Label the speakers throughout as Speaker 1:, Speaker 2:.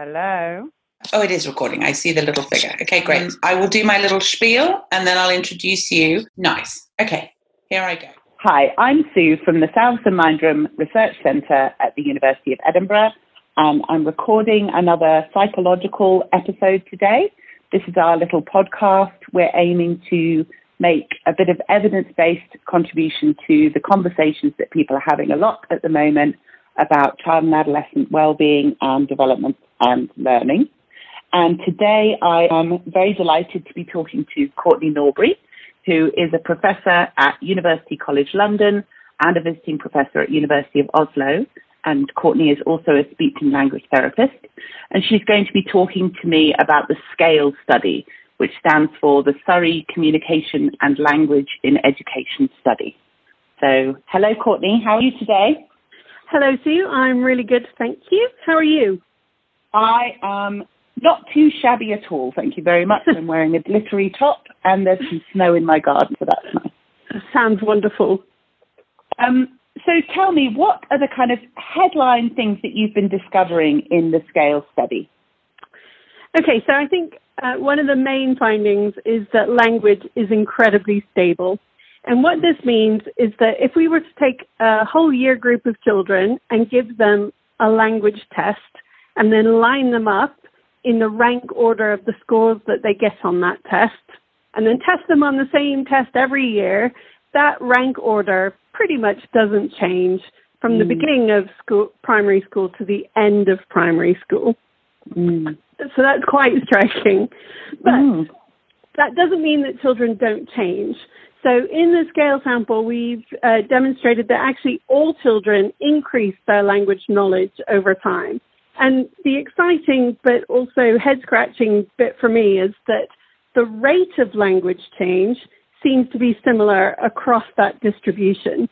Speaker 1: Hello.
Speaker 2: Oh, it is recording. I see the little figure. Okay, great. I will do my little spiel and then I'll introduce you. Nice. Okay, here I go.
Speaker 1: Hi, I'm Sue from the Salvesen Mindroom Research Centre at the University of Edinburgh, and I'm recording another psychological episode today. This is our little podcast. We're aiming to make a bit of evidence based contribution to the conversations that people are having a lot at the moment about child and adolescent well-being and development and learning. And today I am very delighted to be talking to Courtney Norbury, who is a professor at University College London and a visiting professor at University of Oslo. And Courtney is also a speech and language therapist. And she's going to be talking to me about the SCALE study, which stands for the Surrey Communication and Language in Education Study. So, hello, Courtney. How are you today?
Speaker 3: Hello, Sue. I'm really good, thank you. How are you?
Speaker 1: I am not too shabby at all, thank you very much. I'm wearing a glittery top and there's some snow in my garden, so that's nice.
Speaker 3: Sounds wonderful.
Speaker 1: Um, so tell me, what are the kind of headline things that you've been discovering in the scale study?
Speaker 3: Okay, so I think uh, one of the main findings is that language is incredibly stable. And what this means is that if we were to take a whole year group of children and give them a language test and then line them up in the rank order of the scores that they get on that test and then test them on the same test every year, that rank order pretty much doesn't change from mm. the beginning of school, primary school to the end of primary school. Mm. So that's quite striking. But mm. that doesn't mean that children don't change. So in the scale sample, we've uh, demonstrated that actually all children increase their language knowledge over time. And the exciting but also head scratching bit for me is that the rate of language change seems to be similar across that distribution.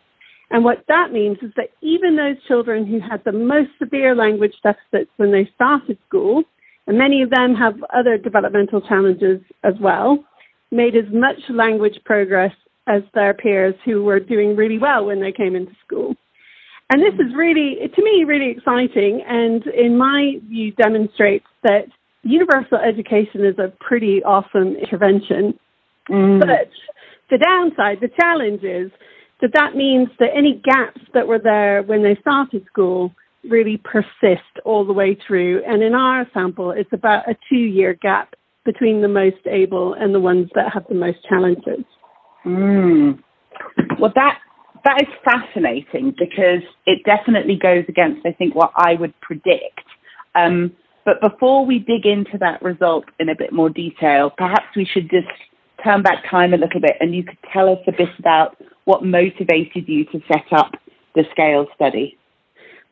Speaker 3: And what that means is that even those children who had the most severe language deficits when they started school, and many of them have other developmental challenges as well, made as much language progress as their peers who were doing really well when they came into school. And this is really, to me, really exciting and in my view demonstrates that universal education is a pretty awesome intervention. Mm. But the downside, the challenge is that that means that any gaps that were there when they started school really persist all the way through. And in our sample, it's about a two year gap between the most able and the ones that have the most challenges.
Speaker 1: Mm. Well, that that is fascinating because it definitely goes against, I think, what I would predict. Um, but before we dig into that result in a bit more detail, perhaps we should just turn back time a little bit and you could tell us a bit about what motivated you to set up the scale study.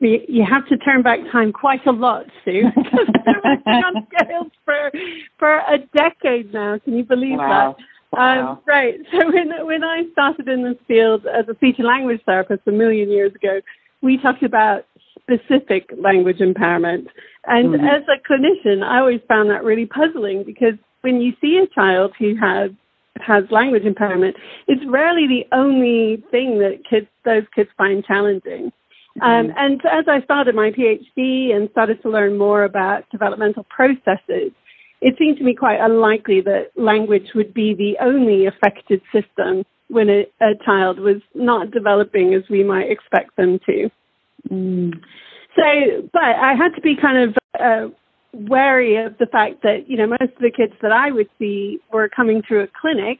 Speaker 3: You have to turn back time quite a lot, Sue. because I've been on scales for for a decade now. Can you believe
Speaker 1: wow.
Speaker 3: that? Um, right. So when when I started in this field as a speech and language therapist a million years ago, we talked about specific language impairment. And mm-hmm. as a clinician, I always found that really puzzling because when you see a child who has has language impairment, it's rarely the only thing that kids those kids find challenging. Um, mm-hmm. And as I started my PhD and started to learn more about developmental processes, it seemed to me quite unlikely that language would be the only affected system when a, a child was not developing as we might expect them to. Mm. So, but I had to be kind of uh, wary of the fact that, you know, most of the kids that I would see were coming through a clinic.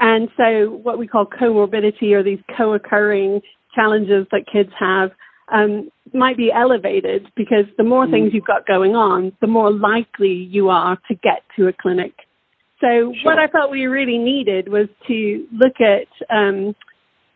Speaker 3: And so what we call comorbidity or these co-occurring challenges that kids have um, might be elevated because the more mm. things you've got going on, the more likely you are to get to a clinic. So sure. what I thought we really needed was to look at um,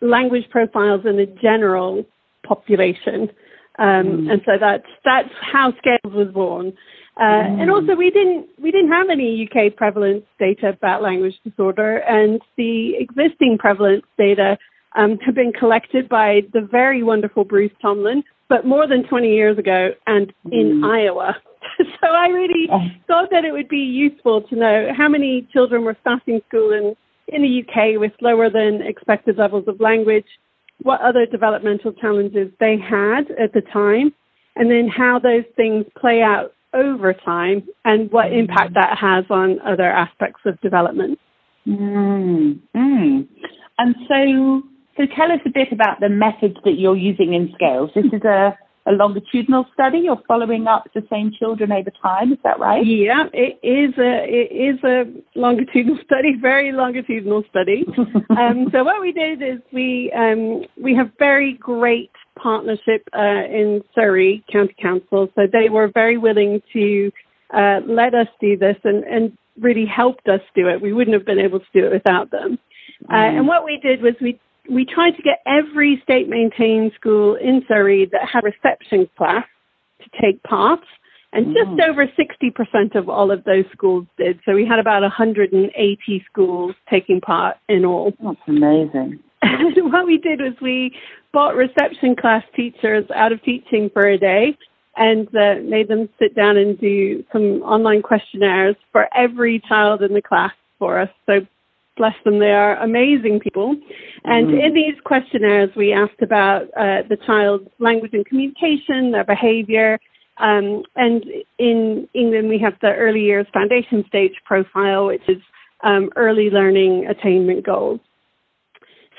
Speaker 3: language profiles in the general population. Um, mm. And so that's that's how Scales was born. Uh, mm. And also, we didn't we didn't have any UK prevalence data about language disorder, and the existing prevalence data um, have been collected by the very wonderful Bruce Tomblin, but more than 20 years ago and in mm. Iowa. so I really oh. thought that it would be useful to know how many children were starting school in, in the UK with lower than expected levels of language, what other developmental challenges they had at the time, and then how those things play out over time and what mm. impact that has on other aspects of development.
Speaker 1: Mm. Mm. And so, so tell us a bit about the methods that you're using in scales. This is a a longitudinal study. You're following up the same children over time. Is that right?
Speaker 3: Yeah, it is a it is a longitudinal study, very longitudinal study. um, so what we did is we um, we have very great partnership uh, in Surrey County Council. So they were very willing to uh, let us do this and, and really helped us do it. We wouldn't have been able to do it without them. Uh, mm. and what we did was we we tried to get every state maintained school in Surrey that had reception class to take part. And just mm. over 60% of all of those schools did. So we had about 180 schools taking part in all.
Speaker 1: That's amazing.
Speaker 3: what we did was we bought reception class teachers out of teaching for a day and uh, made them sit down and do some online questionnaires for every child in the class for us. So bless them, they are amazing people. And mm-hmm. in these questionnaires, we asked about uh, the child's language and communication, their behavior. Um, and in England, we have the early years foundation stage profile, which is um, early learning attainment goals.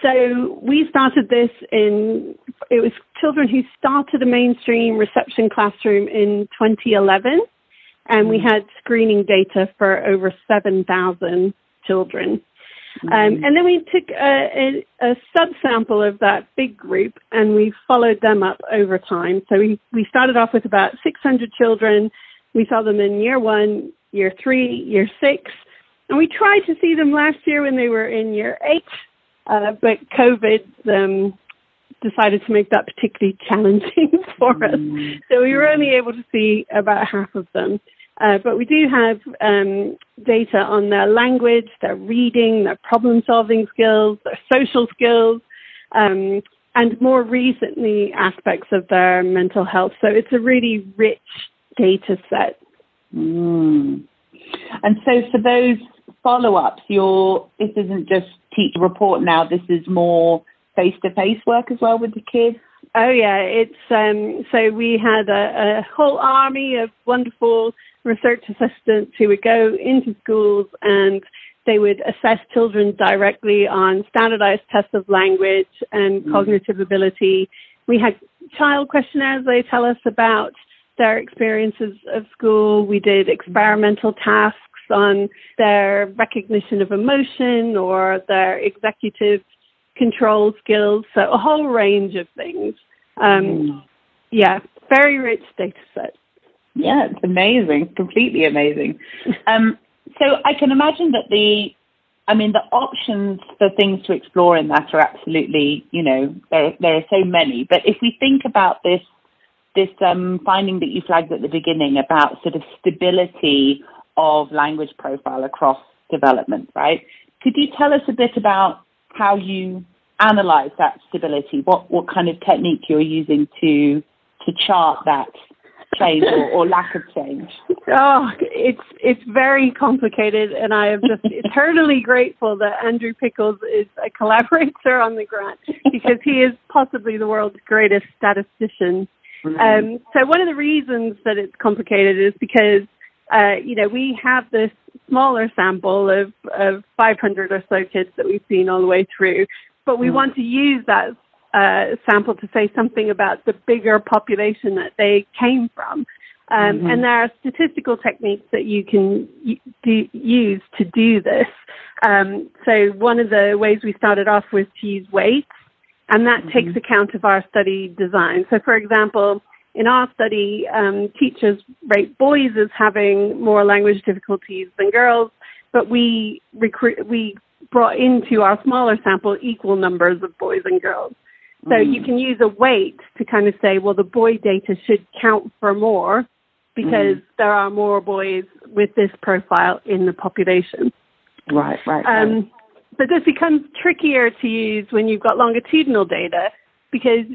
Speaker 3: So we started this in, it was children who started a mainstream reception classroom in 2011. And we mm. had screening data for over 7,000 children. Um, mm-hmm. and then we took a, a, a subsample of that big group and we followed them up over time. So we, we started off with about 600 children. We saw them in year one, year three, year six. And we tried to see them last year when they were in year eight, uh, but COVID um, decided to make that particularly challenging for us. Mm-hmm. So we were only able to see about half of them. Uh, but we do have um, data on their language, their reading, their problem solving skills, their social skills, um, and more recently aspects of their mental health. So it's a really rich data set.
Speaker 1: Mm. And so for those follow ups, this isn't just teacher report now, this is more face to face work as well with the kids?
Speaker 3: Oh yeah, it's um, so we had a, a whole army of wonderful research assistants who would go into schools and they would assess children directly on standardized tests of language and mm. cognitive ability. We had child questionnaires. They tell us about their experiences of school. We did experimental tasks on their recognition of emotion or their executive control skills. So a whole range of things. Um, mm. Yeah, very rich data set.
Speaker 1: Yeah, it's amazing, completely amazing. Um, so I can imagine that the, I mean, the options for things to explore in that are absolutely, you know, there there are so many. But if we think about this this um, finding that you flagged at the beginning about sort of stability of language profile across development, right? Could you tell us a bit about how you analyze that stability? What what kind of technique you're using to to chart that change or, or, lack of change?
Speaker 3: Oh, it's it's very complicated, and I am just eternally grateful that Andrew Pickles is a collaborator on the grant because he is possibly the world's greatest statistician. Mm-hmm. Um, so one of the reasons that it's complicated is because uh, you know we have this smaller sample of, of 500 or so kids that we've seen all the way through, but we mm. want to use that uh, sample to say something about the bigger population that they came from. Um, mm-hmm. And there are statistical techniques that you can do, use to do this. Um, so one of the ways we started off was to use weights, and that mm-hmm. takes account of our study design. So, for example, in our study, um, teachers rate boys as having more language difficulties than girls, but we recruit we brought into our smaller sample equal numbers of boys and girls. So mm. you can use a weight to kind of say, well, the boy data should count for more because mm. there are more boys with this profile in the population.
Speaker 1: Right, right.
Speaker 3: Um, right. But this becomes trickier to use when you've got longitudinal data because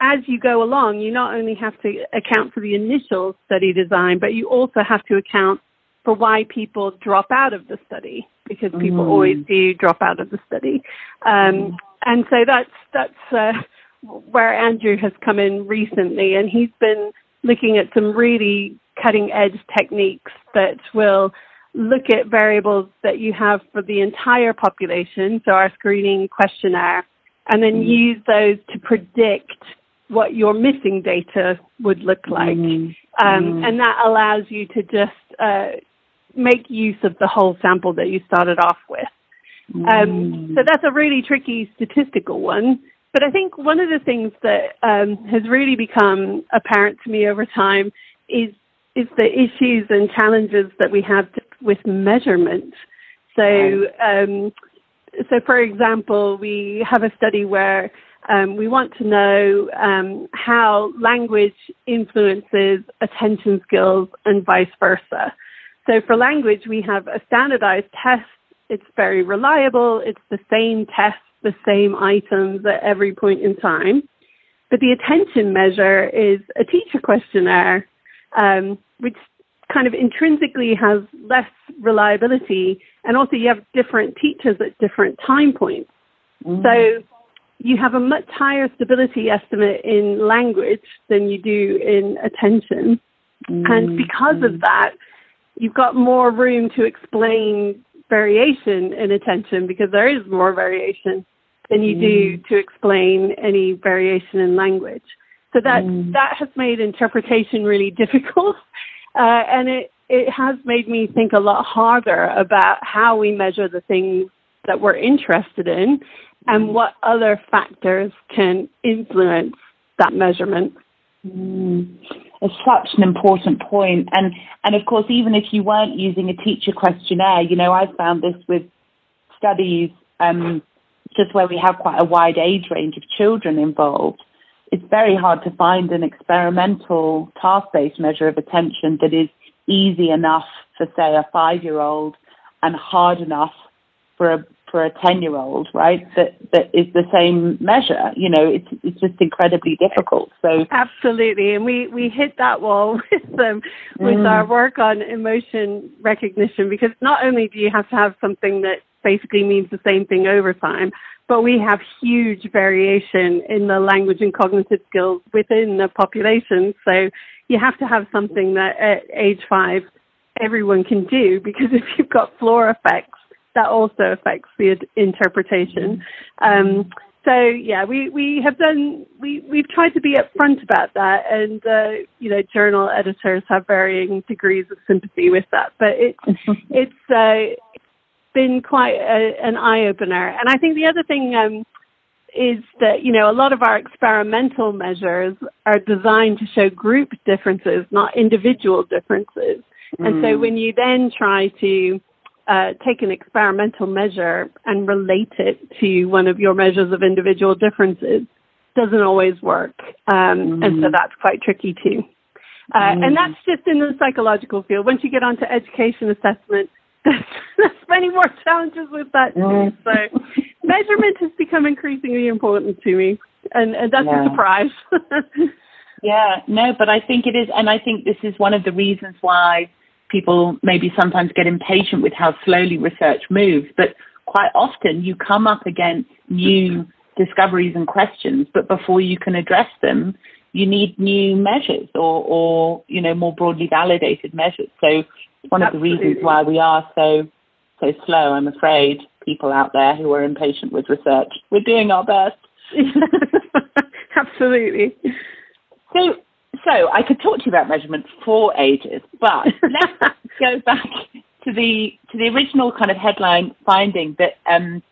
Speaker 3: as you go along, you not only have to account for the initial study design, but you also have to account for why people drop out of the study because people mm. always do drop out of the study. Um, mm. And so that's that's uh, where Andrew has come in recently, and he's been looking at some really cutting edge techniques that will look at variables that you have for the entire population, so our screening questionnaire, and then mm. use those to predict what your missing data would look like. Mm. Um, mm. And that allows you to just uh, make use of the whole sample that you started off with. Um, mm. so that's a really tricky statistical one. But I think one of the things that um, has really become apparent to me over time is is the issues and challenges that we have with measurement. So, um, so for example, we have a study where um, we want to know um, how language influences attention skills and vice versa. So for language, we have a standardized test. It's very reliable. It's the same test, the same items at every point in time. But the attention measure is a teacher questionnaire, um, which kind of intrinsically has less reliability. And also you have different teachers at different time points. Mm. So you have a much higher stability estimate in language than you do in attention. Mm. And because of that, you've got more room to explain variation in attention because there is more variation than you mm. do to explain any variation in language. So that mm. that has made interpretation really difficult, uh, and it it has made me think a lot harder about how we measure the things that we're interested in, and mm. what other factors can influence that measurement.
Speaker 1: Mm. It's such an important point, and and of course, even if you weren't using a teacher questionnaire, you know, I've found this with studies, um, just where we have quite a wide age range of children involved. It's very hard to find an experimental task-based measure of attention that is easy enough for, say, a five-year-old, and hard enough for a for a 10 year old, right, that, that is the same measure. You know, it's, it's just incredibly difficult. So
Speaker 3: Absolutely. And we, we hit that wall with them, with mm. our work on emotion recognition, because not only do you have to have something that basically means the same thing over time, but we have huge variation in the language and cognitive skills within the population. So you have to have something that at age five, everyone can do because if you've got floor effects that also affects the interpretation. Um, so yeah, we, we have done we we've tried to be upfront about that, and uh, you know, journal editors have varying degrees of sympathy with that, but it's it's uh, been quite a, an eye opener. And I think the other thing um, is that you know a lot of our experimental measures are designed to show group differences, not individual differences. Mm. And so mm. when you then try to uh, take an experimental measure and relate it to one of your measures of individual differences doesn't always work. Um, mm. And so mm. that's quite tricky too. Uh, mm. And that's just in the psychological field. Once you get onto education assessment, there's, there's many more challenges with that too. Mm. So measurement has become increasingly important to me. And, and that's yeah. a surprise.
Speaker 1: yeah, no, but I think it is. And I think this is one of the reasons why people maybe sometimes get impatient with how slowly research moves, but quite often you come up against new discoveries and questions, but before you can address them, you need new measures or, or you know, more broadly validated measures. So it's one Absolutely. of the reasons why we are so so slow, I'm afraid, people out there who are impatient with research. We're doing our best.
Speaker 3: Absolutely.
Speaker 1: So so I could talk to you about measurement for ages, but let's go back to the to the original kind of headline finding that um,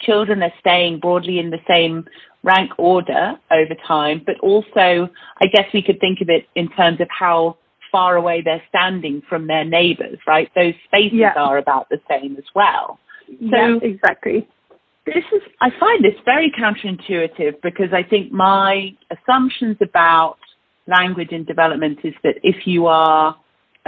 Speaker 1: children are staying broadly in the same rank order over time, but also I guess we could think of it in terms of how far away they're standing from their neighbours, right? Those spaces yeah. are about the same as well.
Speaker 3: So yeah, exactly.
Speaker 1: This is I find this very counterintuitive because I think my assumptions about language in development is that if you are,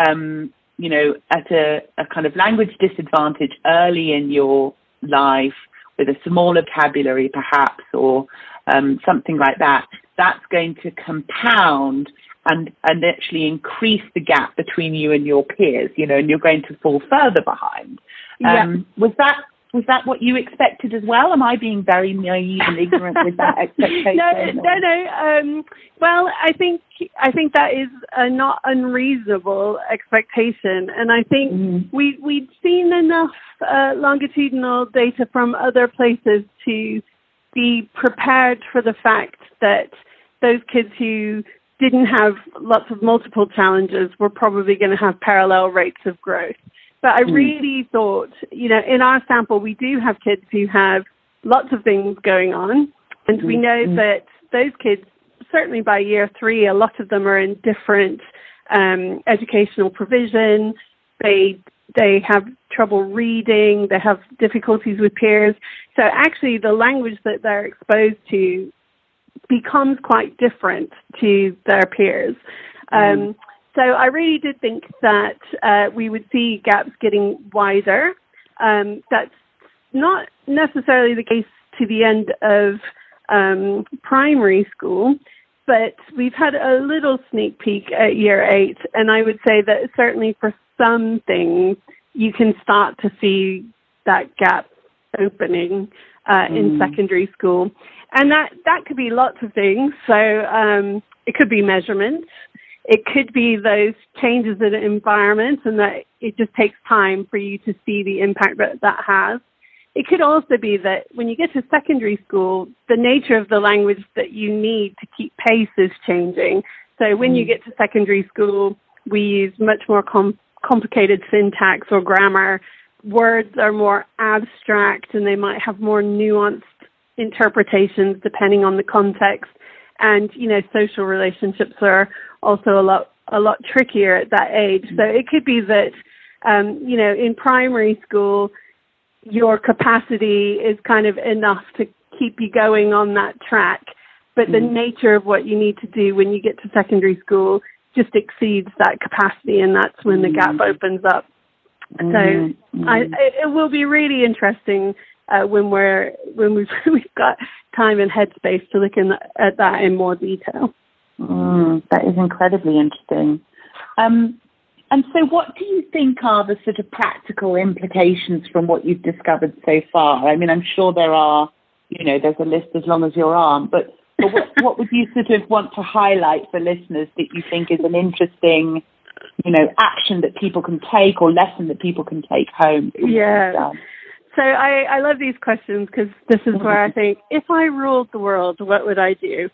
Speaker 1: um, you know, at a, a kind of language disadvantage early in your life with a small vocabulary perhaps or um, something like that, that's going to compound and, and actually increase the gap between you and your peers, you know, and you're going to fall further behind. Um, yeah. Was that was that what you expected as well? Am I being very naive and ignorant with that expectation?
Speaker 3: no, no, no. Um, well, I think I think that is a not unreasonable expectation, and I think mm. we we'd seen enough uh, longitudinal data from other places to be prepared for the fact that those kids who didn't have lots of multiple challenges were probably going to have parallel rates of growth. But I hmm. really thought, you know, in our sample, we do have kids who have lots of things going on. And we know mm-hmm. that those kids, certainly by year three, a lot of them are in different um, educational provision. They they have trouble reading. They have difficulties with peers. So actually, the language that they're exposed to becomes quite different to their peers. Um, so I really did think that uh, we would see gaps getting wider. Um, that's not necessarily the case to the end of um, primary school, but we've had a little sneak peek at year eight, and I would say that certainly for some things, you can start to see that gap opening uh, mm. in secondary school. And that, that could be lots of things. So um, it could be measurements. It could be those changes in the environment and that it just takes time for you to see the impact that that has. It could also be that when you get to secondary school, the nature of the language that you need to keep pace is changing. So when you mm. get to secondary school, we use much more com- complicated syntax or grammar. Words are more abstract and they might have more nuanced interpretations depending on the context. And, you know, social relationships are also a lot, a lot trickier at that age. So it could be that, um, you know, in primary school, your capacity is kind of enough to keep you going on that track. But the mm. nature of what you need to do when you get to secondary school just exceeds that capacity, and that's when the gap mm. opens up. So. I, it will be really interesting uh, when we're when we've we've got time and headspace to look in, at that in more detail.
Speaker 1: Mm, that is incredibly interesting. Um, and so, what do you think are the sort of practical implications from what you've discovered so far? I mean, I'm sure there are, you know, there's a list as long as your arm, but, but what, what would you sort of want to highlight for listeners that you think is an interesting, you know, action that people can take or lesson that people can take home?
Speaker 3: Yeah. So I, I love these questions because this is where I think if I ruled the world, what would I do?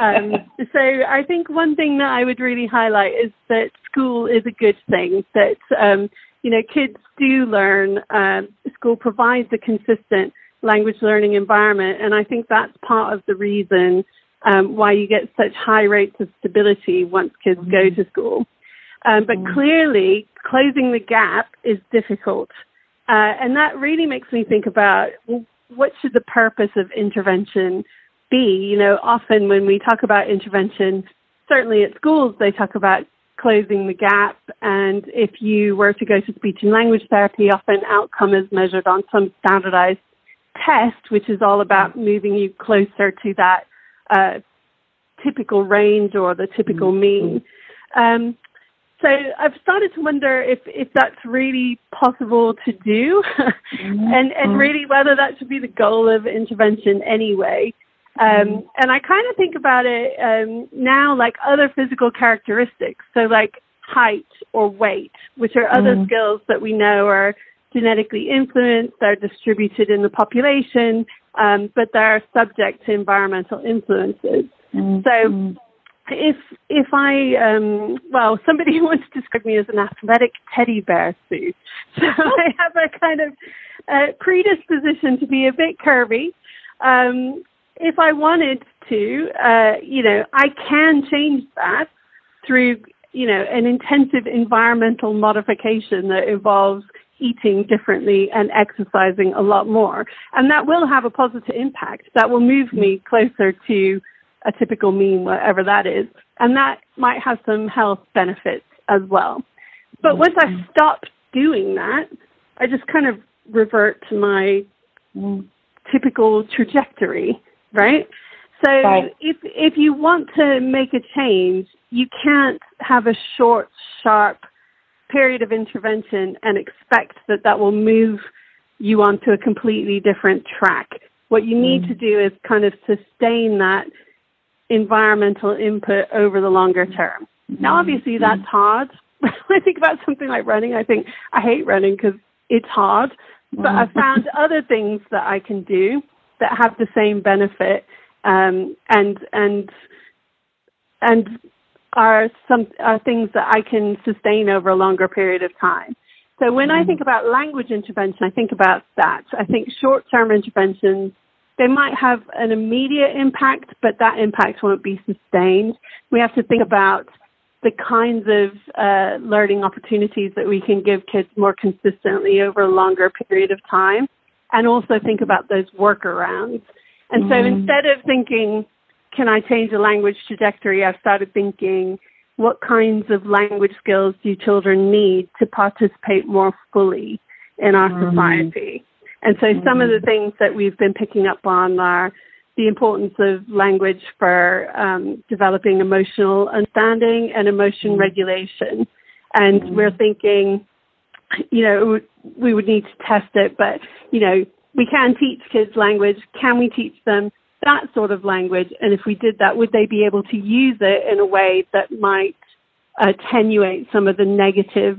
Speaker 3: Um, so I think one thing that I would really highlight is that school is a good thing. That um, you know kids do learn. Um, school provides a consistent language learning environment, and I think that's part of the reason um, why you get such high rates of stability once kids mm-hmm. go to school. Um, but mm-hmm. clearly, closing the gap is difficult. Uh, and that really makes me think about well, what should the purpose of intervention be? You know, often when we talk about intervention, certainly at schools, they talk about closing the gap. And if you were to go to speech and language therapy, often outcome is measured on some standardized test, which is all about moving you closer to that uh, typical range or the typical mm-hmm. mean. Um, so I've started to wonder if, if that's really possible to do mm-hmm. and, and mm-hmm. really whether that should be the goal of intervention anyway. Um, mm-hmm. and I kind of think about it um, now like other physical characteristics. So like height or weight, which are other mm. skills that we know are genetically influenced, they're distributed in the population, um, but they're subject to environmental influences. Mm. So if if I um well somebody wants to describe me as an athletic teddy bear suit, so I have a kind of uh, predisposition to be a bit curvy. Um, if I wanted to, uh, you know, I can change that through you know an intensive environmental modification that involves eating differently and exercising a lot more, and that will have a positive impact. That will move me closer to a typical mean, whatever that is. And that might have some health benefits as well. But once I mm-hmm. stop doing that, I just kind of revert to my typical trajectory, right? So right. if if you want to make a change, you can't have a short, sharp period of intervention and expect that that will move you onto a completely different track. What you need mm. to do is kind of sustain that environmental input over the longer term. Now, mm-hmm. obviously, mm-hmm. that's hard. when I think about something like running, I think I hate running because it's hard. But mm-hmm. I've found other things that I can do that have the same benefit um, and and and are some are things that I can sustain over a longer period of time. So when I think about language intervention, I think about that. I think short-term interventions they might have an immediate impact, but that impact won't be sustained. We have to think about the kinds of uh, learning opportunities that we can give kids more consistently over a longer period of time, and also think about those workarounds. And mm so instead of thinking, can I change the language trajectory, I've started thinking, what kinds of language skills do children need to participate more fully in our mm society? And so some of the mm. things that we've been picking up on are the importance of language for um, developing emotional understanding and emotion mm. regulation. And mm. we're thinking, you know, we would need to test it, but, you know, we can teach kids language. Can we teach them that sort of language? And if we did that, would they be able to use it in a way that might attenuate some of the negative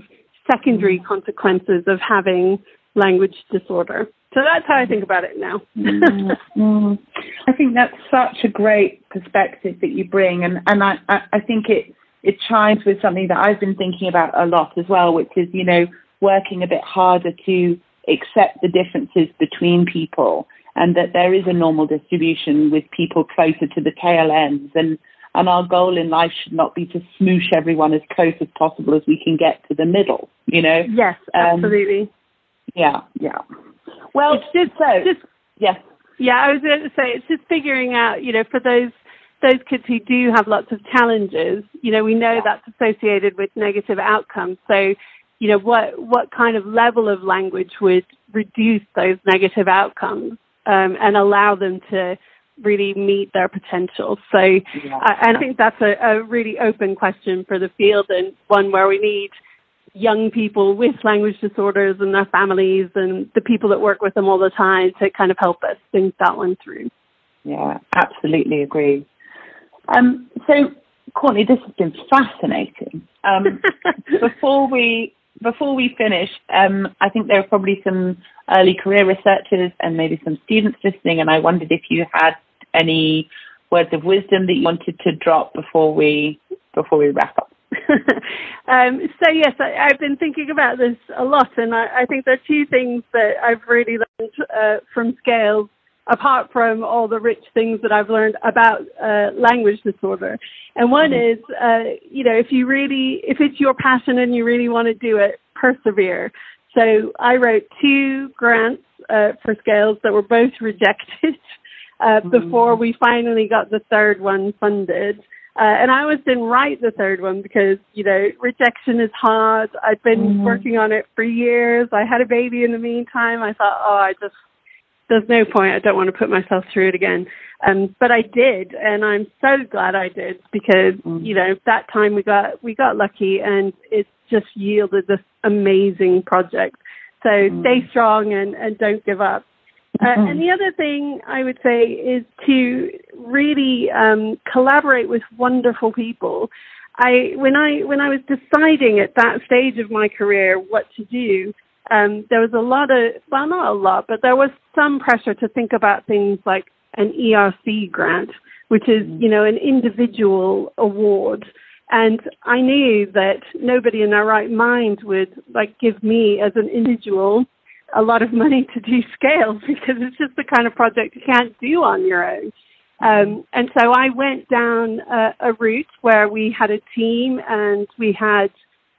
Speaker 3: secondary consequences of having language disorder? So that's how I think about it now.
Speaker 1: mm, I think that's such a great perspective that you bring, and and I I think it it chimes with something that I've been thinking about a lot as well, which is you know working a bit harder to accept the differences between people, and that there is a normal distribution with people closer to the tail ends, and and our goal in life should not be to smoosh everyone as close as possible as we can get to the middle. You know?
Speaker 3: Yes, um, absolutely. Um,
Speaker 1: yeah, yeah. Well, it's just so. Just,
Speaker 3: yes. Yeah, I was going to say it's just figuring out, you know, for those those kids who do have lots of challenges, you know, we know yeah. that's associated with negative outcomes. So, you know, what what kind of level of language would reduce those negative outcomes um, and allow them to really meet their potential? So, yeah. uh, and I think that's a, a really open question for the field and one where we need young people with language disorders and their families and the people that work with them all the time to kind of help us think that one through.
Speaker 1: Yeah, absolutely agree. Um, so, Courtney, this has been fascinating. Um, before we before we finish, um, I think there are probably some early career researchers and maybe some students listening, and I wondered if you had any words of wisdom that you wanted to drop before we before we wrap up.
Speaker 3: Um, so yes, I, have been thinking about this a lot, and I, I, think there are two things that I've really learned uh, from Scales, apart from all the rich things that I've learned about uh, language disorder. And one mm-hmm. is, uh, you know, if you really, if it's your passion and you really want to do it, persevere. So I wrote two grants uh, for Scales that were both rejected. Uh, mm-hmm. before we finally got the third one funded. Uh, and I almost didn't write the third one because, you know, rejection is hard. I'd been mm-hmm. working on it for years. I had a baby in the meantime. I thought, oh, I just, there's no point. I don't want to put myself through it again. Um, but I did, and I'm so glad I did because, mm-hmm. you know, that time we got, we got lucky and it just yielded this amazing project. So mm-hmm. stay strong and, and don't give up. Uh, mm-hmm. and the other thing I would say is to really um, collaborate with wonderful people. I when I when I was deciding at that stage of my career what to do, um, there was a lot of well not a lot, but there was some pressure to think about things like an ERC grant, which is mm-hmm. you know an individual award. And I knew that nobody in their right mind would like give me as an individual a lot of money to do scales because it's just the kind of project you can't do on your own. Um, and so I went down a, a, route where we had a team and we had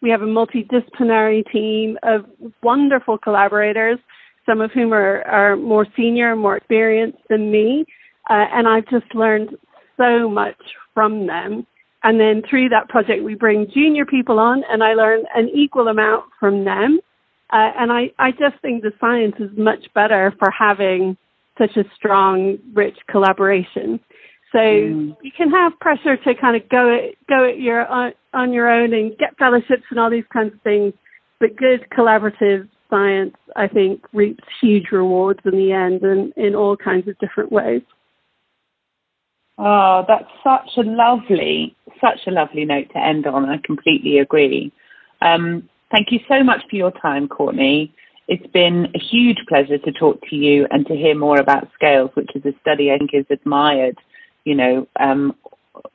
Speaker 3: we have a multidisciplinary team of wonderful collaborators, some of whom are, are more senior and more experienced than me. Uh, and I've just learned so much from them. And then through that project, we bring junior people on, and I learn an equal amount from them. Uh, and I, I just think the science is much better for having such a strong, rich collaboration. So mm. you can have pressure to kind of go it, go it your on, on your own and get fellowships and all these kinds of things, but good collaborative science, I think, reaps huge rewards in the end and in all kinds of different ways.
Speaker 1: Oh, that's such a lovely, such a lovely note to end on. I completely agree. Um, thank you so much for your time, Courtney. It's been a huge pleasure to talk to you and to hear more about scales, which is a study I think is admired, you know, um,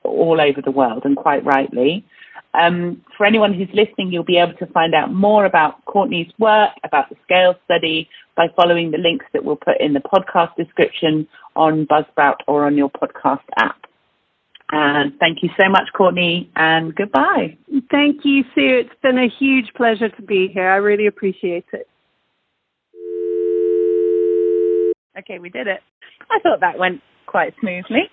Speaker 1: all over the world and quite rightly. Um, for anyone who's listening, you'll be able to find out more about Courtney's work, about the scale study, by following the links that we'll put in the podcast description on Buzzsprout or on your podcast app. And thank you so much, Courtney, and goodbye.
Speaker 3: Thank you, Sue. It's been a huge pleasure to be here. I really appreciate it.
Speaker 1: Okay, we did it. I thought that went quite smoothly.